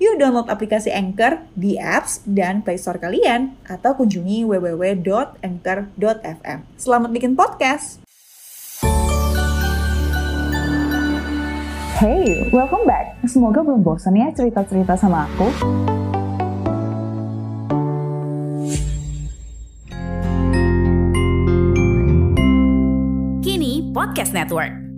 Yuk download aplikasi Anchor di apps dan Play Store kalian atau kunjungi www.anchor.fm. Selamat bikin podcast. Hey, welcome back. Semoga belum bosan ya cerita-cerita sama aku. Kini Podcast Network.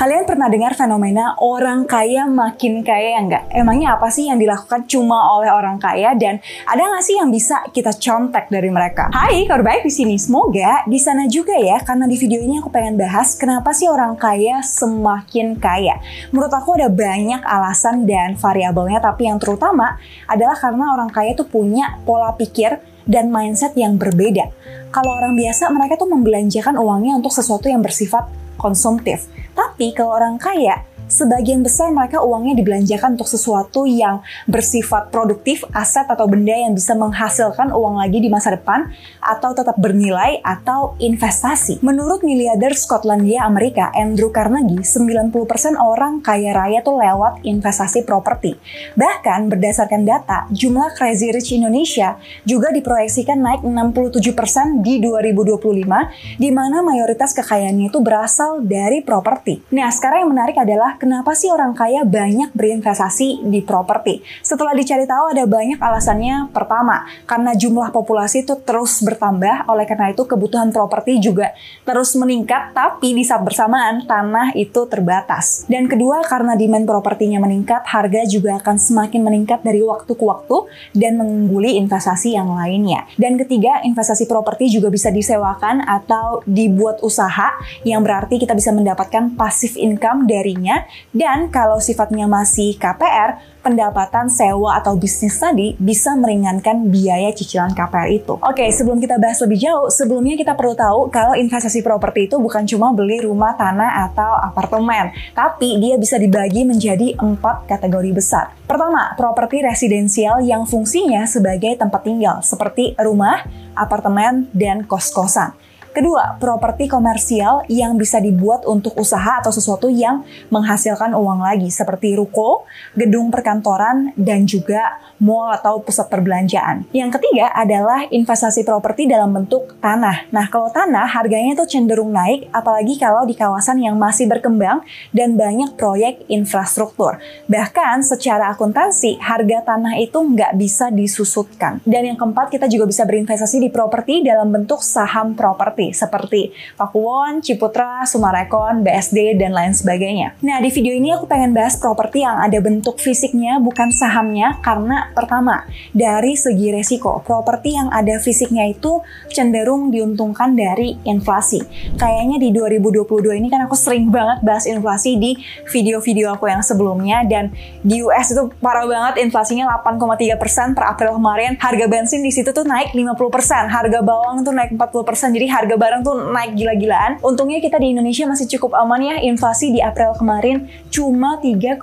Kalian pernah dengar fenomena orang kaya makin kaya ya nggak? Emangnya apa sih yang dilakukan cuma oleh orang kaya dan ada nggak sih yang bisa kita contek dari mereka? Hai, kabar baik di sini. Semoga di sana juga ya, karena di video ini aku pengen bahas kenapa sih orang kaya semakin kaya. Menurut aku ada banyak alasan dan variabelnya, tapi yang terutama adalah karena orang kaya tuh punya pola pikir dan mindset yang berbeda. Kalau orang biasa, mereka tuh membelanjakan uangnya untuk sesuatu yang bersifat konsumtif. Tapi kalau orang kaya, sebagian besar mereka uangnya dibelanjakan untuk sesuatu yang bersifat produktif, aset atau benda yang bisa menghasilkan uang lagi di masa depan atau tetap bernilai atau investasi. Menurut miliarder Skotlandia Amerika Andrew Carnegie, 90% orang kaya raya tuh lewat investasi properti. Bahkan berdasarkan data, jumlah Crazy Rich Indonesia juga diproyeksikan naik 67% di 2025 di mana mayoritas kekayaannya itu berasal dari properti. Nah, sekarang yang menarik adalah kenapa sih orang kaya banyak berinvestasi di properti? Setelah dicari tahu ada banyak alasannya. Pertama, karena jumlah populasi itu terus bertambah, oleh karena itu kebutuhan properti juga terus meningkat, tapi di saat bersamaan tanah itu terbatas. Dan kedua, karena demand propertinya meningkat, harga juga akan semakin meningkat dari waktu ke waktu dan mengungguli investasi yang lainnya. Dan ketiga, investasi properti juga bisa disewakan atau dibuat usaha yang berarti kita bisa mendapatkan passive income darinya dan kalau sifatnya masih KPR, pendapatan sewa atau bisnis tadi bisa meringankan biaya cicilan KPR itu. Oke, sebelum kita bahas lebih jauh, sebelumnya kita perlu tahu kalau investasi properti itu bukan cuma beli rumah, tanah, atau apartemen, tapi dia bisa dibagi menjadi empat kategori besar. Pertama, properti residensial yang fungsinya sebagai tempat tinggal, seperti rumah, apartemen, dan kos-kosan. Kedua, properti komersial yang bisa dibuat untuk usaha atau sesuatu yang menghasilkan uang lagi seperti ruko, gedung perkantoran, dan juga mall atau pusat perbelanjaan. Yang ketiga adalah investasi properti dalam bentuk tanah. Nah, kalau tanah harganya itu cenderung naik apalagi kalau di kawasan yang masih berkembang dan banyak proyek infrastruktur. Bahkan secara akuntansi, harga tanah itu nggak bisa disusutkan. Dan yang keempat, kita juga bisa berinvestasi di properti dalam bentuk saham properti seperti Pakuwon, Ciputra, Sumarekon, BSD, dan lain sebagainya. Nah, di video ini aku pengen bahas properti yang ada bentuk fisiknya bukan sahamnya karena pertama, dari segi resiko, properti yang ada fisiknya itu cenderung diuntungkan dari inflasi. Kayaknya di 2022 ini kan aku sering banget bahas inflasi di video-video aku yang sebelumnya dan di US itu parah banget inflasinya 8,3% per April kemarin. Harga bensin di situ tuh naik 50%, harga bawang tuh naik 40%. Jadi harga barang tuh naik gila-gilaan. Untungnya kita di Indonesia masih cukup aman ya. Inflasi di April kemarin cuma 3,47%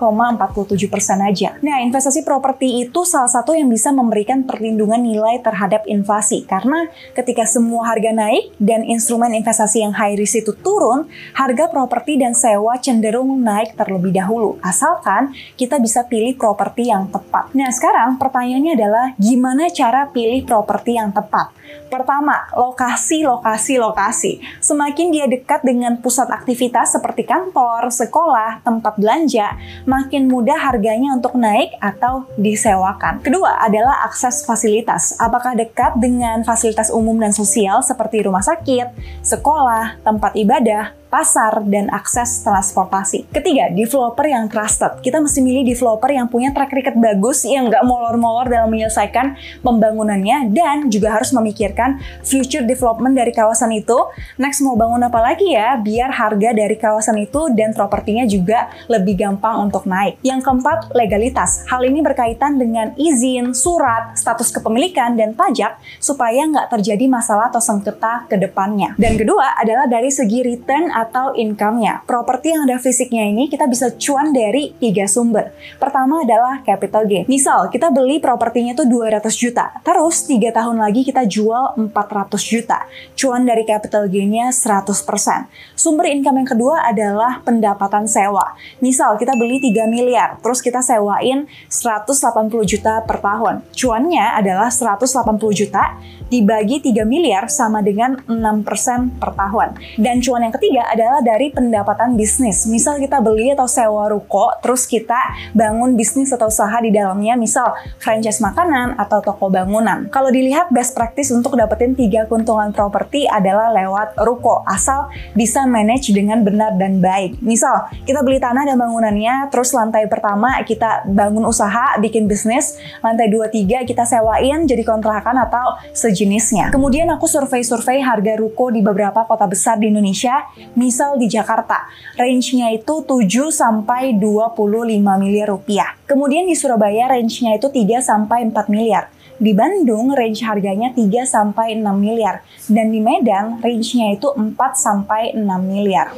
aja. Nah, investasi properti itu salah satu yang bisa memberikan perlindungan nilai terhadap inflasi karena ketika semua harga naik dan instrumen investasi yang high risk itu turun, harga properti dan sewa cenderung naik terlebih dahulu. Asalkan kita bisa pilih properti yang tepat. Nah, sekarang pertanyaannya adalah gimana cara pilih properti yang tepat? Pertama, lokasi, lokasi, lokasi. Semakin dia dekat dengan pusat aktivitas seperti kantor, sekolah, tempat belanja, makin mudah harganya untuk naik atau disewakan. Kedua adalah akses fasilitas. Apakah dekat dengan fasilitas umum dan sosial seperti rumah sakit, sekolah, tempat ibadah, pasar, dan akses transportasi. Ketiga, developer yang trusted. Kita mesti milih developer yang punya track record bagus, yang nggak molor-molor dalam menyelesaikan pembangunannya, dan juga harus memikirkan future development dari kawasan itu. Next, mau bangun apa lagi ya, biar harga dari kawasan itu dan propertinya juga lebih gampang untuk naik. Yang keempat, legalitas. Hal ini berkaitan dengan izin, surat, status kepemilikan, dan pajak, supaya nggak terjadi masalah atau sengketa ke depannya. Dan kedua adalah dari segi return atau income-nya. Properti yang ada fisiknya ini kita bisa cuan dari tiga sumber. Pertama adalah capital gain. Misal kita beli propertinya itu 200 juta, terus tiga tahun lagi kita jual 400 juta. Cuan dari capital gain-nya 100%. Sumber income yang kedua adalah pendapatan sewa. Misal kita beli 3 miliar, terus kita sewain 180 juta per tahun. Cuannya adalah 180 juta dibagi 3 miliar sama dengan 6% per tahun. Dan cuan yang ketiga adalah dari pendapatan bisnis. Misal kita beli atau sewa ruko, terus kita bangun bisnis atau usaha di dalamnya, misal franchise makanan atau toko bangunan. Kalau dilihat best practice untuk dapetin tiga keuntungan properti adalah lewat ruko, asal bisa manage dengan benar dan baik. Misal, kita beli tanah dan bangunannya, terus lantai pertama kita bangun usaha, bikin bisnis, lantai 2-3 kita sewain jadi kontrakan atau sejenisnya. Kemudian aku survei-survei harga ruko di beberapa kota besar di Indonesia, misal di Jakarta. Range-nya itu 7 sampai 25 miliar rupiah. Kemudian di Surabaya range-nya itu 3 sampai 4 miliar. Di Bandung range harganya 3 sampai 6 miliar dan di Medan range-nya itu 4 sampai 6 miliar.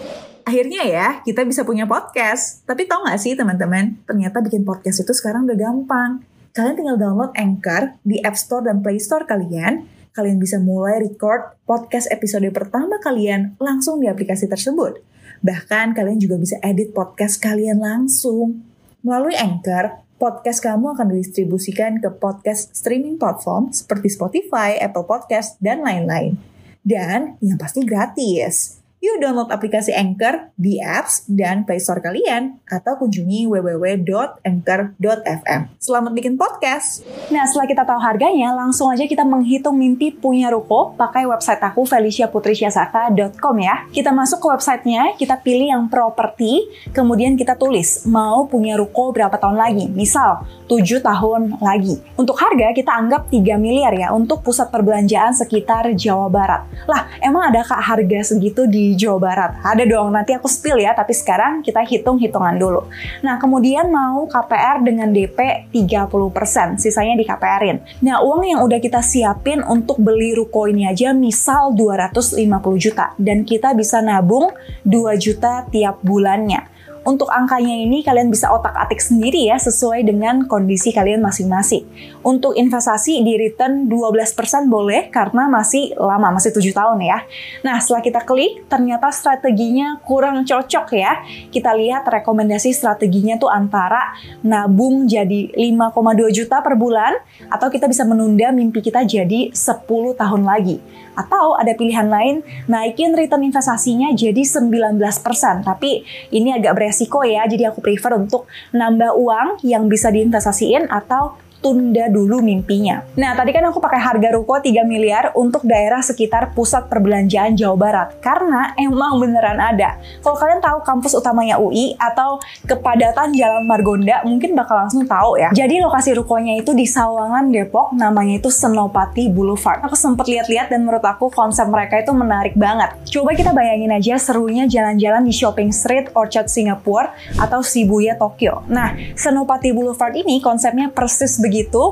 Akhirnya ya, kita bisa punya podcast. Tapi tau gak sih teman-teman, ternyata bikin podcast itu sekarang udah gampang. Kalian tinggal download Anchor di App Store dan Play Store kalian. Kalian bisa mulai record podcast episode pertama kalian langsung di aplikasi tersebut. Bahkan kalian juga bisa edit podcast kalian langsung. Melalui Anchor, podcast kamu akan didistribusikan ke podcast streaming platform seperti Spotify, Apple Podcast, dan lain-lain. Dan yang pasti gratis. Yuk download aplikasi Anchor di apps dan Play Store kalian atau kunjungi www.anchor.fm. Selamat bikin podcast. Nah, setelah kita tahu harganya, langsung aja kita menghitung mimpi punya ruko pakai website aku feliciaputrisyasaka.com ya. Kita masuk ke websitenya, kita pilih yang properti, kemudian kita tulis mau punya ruko berapa tahun lagi. Misal, 7 tahun lagi. Untuk harga kita anggap 3 miliar ya untuk pusat perbelanjaan sekitar Jawa Barat. Lah, emang ada kak harga segitu di Jawa Barat? Ada dong, nanti aku spill ya, tapi sekarang kita hitung-hitungan dulu. Nah, kemudian mau KPR dengan DP 30%, sisanya di KPR-in. Nah, uang yang udah kita siapin untuk beli ruko ini aja misal 250 juta dan kita bisa nabung 2 juta tiap bulannya. Untuk angkanya ini kalian bisa otak-atik sendiri ya sesuai dengan kondisi kalian masing-masing. Untuk investasi di return 12% boleh karena masih lama, masih 7 tahun ya. Nah setelah kita klik ternyata strateginya kurang cocok ya. Kita lihat rekomendasi strateginya tuh antara nabung jadi 5,2 juta per bulan atau kita bisa menunda mimpi kita jadi 10 tahun lagi. Atau ada pilihan lain, naikin return investasinya jadi 19%. Tapi ini agak beresiko ya, jadi aku prefer untuk nambah uang yang bisa diinvestasiin atau tunda dulu mimpinya. Nah, tadi kan aku pakai harga ruko 3 miliar untuk daerah sekitar pusat perbelanjaan Jawa Barat. Karena emang beneran ada. Kalau kalian tahu kampus utamanya UI atau kepadatan Jalan Margonda, mungkin bakal langsung tahu ya. Jadi lokasi rukonya itu di Sawangan, Depok, namanya itu Senopati Boulevard. Aku sempat lihat-lihat dan menurut aku konsep mereka itu menarik banget. Coba kita bayangin aja serunya jalan-jalan di Shopping Street Orchard Singapura atau Shibuya Tokyo. Nah, Senopati Boulevard ini konsepnya persis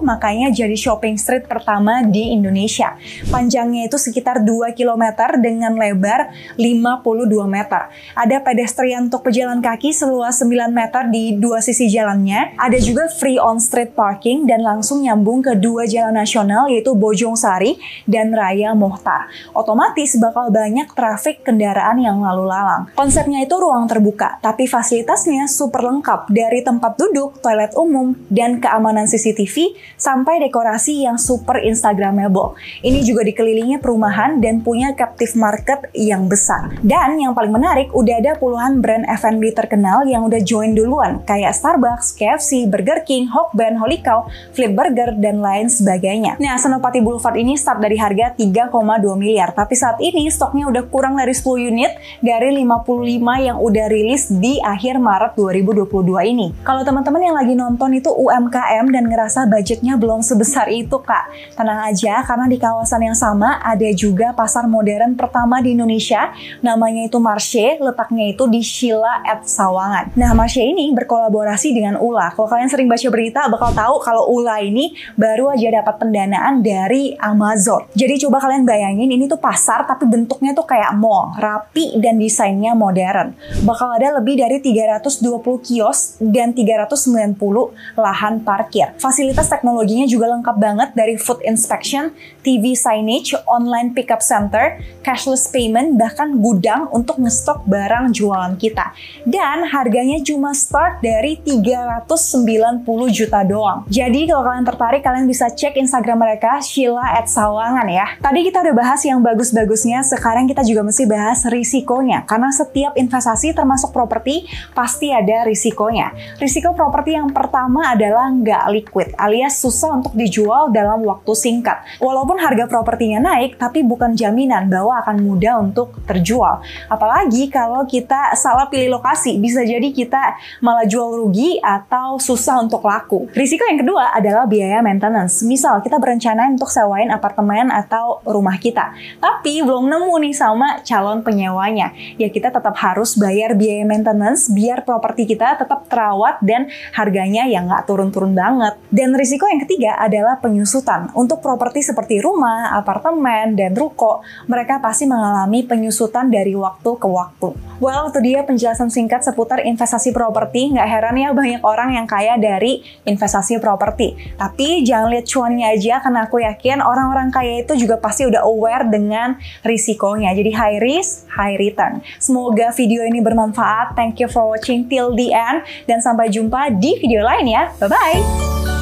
makanya jadi shopping street pertama di Indonesia. Panjangnya itu sekitar 2 km dengan lebar 52 meter. Ada pedestrian untuk pejalan kaki seluas 9 meter di dua sisi jalannya. Ada juga free on street parking dan langsung nyambung ke dua jalan nasional yaitu Bojong Sari dan Raya Mohtar. Otomatis bakal banyak trafik kendaraan yang lalu lalang. Konsepnya itu ruang terbuka, tapi fasilitasnya super lengkap dari tempat duduk, toilet umum, dan keamanan CCTV TV sampai dekorasi yang super instagramable. Ini juga dikelilingi perumahan dan punya captive market yang besar. Dan yang paling menarik, udah ada puluhan brand F&B terkenal yang udah join duluan, kayak Starbucks, KFC, Burger King, Hokben, Holy Cow, Flip Burger, dan lain sebagainya. Nah, Senopati Boulevard ini start dari harga 3,2 miliar, tapi saat ini stoknya udah kurang dari 10 unit dari 55 yang udah rilis di akhir Maret 2022 ini. Kalau teman-teman yang lagi nonton itu UMKM dan ngerasa budgetnya belum sebesar itu, Kak, tenang aja karena di kawasan yang sama ada juga pasar modern pertama di Indonesia, namanya itu Marshe, letaknya itu di Sheila at Sawangan. Nah, Marshe ini berkolaborasi dengan ULA. Kalau kalian sering baca berita, bakal tahu kalau ULA ini baru aja dapat pendanaan dari Amazon. Jadi coba kalian bayangin, ini tuh pasar tapi bentuknya tuh kayak mall, rapi dan desainnya modern. Bakal ada lebih dari 320 kios dan 390 lahan parkir. Fasilitas teknologinya juga lengkap banget dari food inspection, TV signage, online pickup center, cashless payment, bahkan gudang untuk ngestok barang jualan kita. Dan harganya cuma start dari 390 juta doang. Jadi kalau kalian tertarik, kalian bisa cek Instagram mereka, Sheila at Sawangan ya. Tadi kita udah bahas yang bagus-bagusnya, sekarang kita juga mesti bahas risikonya. Karena setiap investasi termasuk properti, pasti ada risikonya. Risiko properti yang pertama adalah nggak liquid, alias susah untuk dijual dalam waktu singkat. Walaupun harga propertinya naik, tapi bukan jaminan bahwa akan mudah untuk terjual. Apalagi kalau kita salah pilih lokasi, bisa jadi kita malah jual rugi atau susah untuk laku. Risiko yang kedua adalah biaya maintenance. Misal kita berencana untuk sewain apartemen atau rumah kita, tapi belum nemu nih sama calon penyewanya. Ya kita tetap harus bayar biaya maintenance biar properti kita tetap terawat dan harganya yang nggak turun-turun banget. Dan risiko yang ketiga adalah penyusutan. Untuk properti seperti rumah, apartemen, dan ruko, mereka pasti mengalami penyusutan dari waktu ke waktu. Well, itu dia penjelasan singkat seputar investasi properti. Nggak heran ya banyak orang yang kaya dari investasi properti. Tapi jangan lihat cuannya aja, karena aku yakin orang-orang kaya itu juga pasti udah aware dengan risikonya. Jadi high risk, high return. Semoga video ini bermanfaat. Thank you for watching till the end. Dan sampai jumpa di video lain ya. Bye-bye!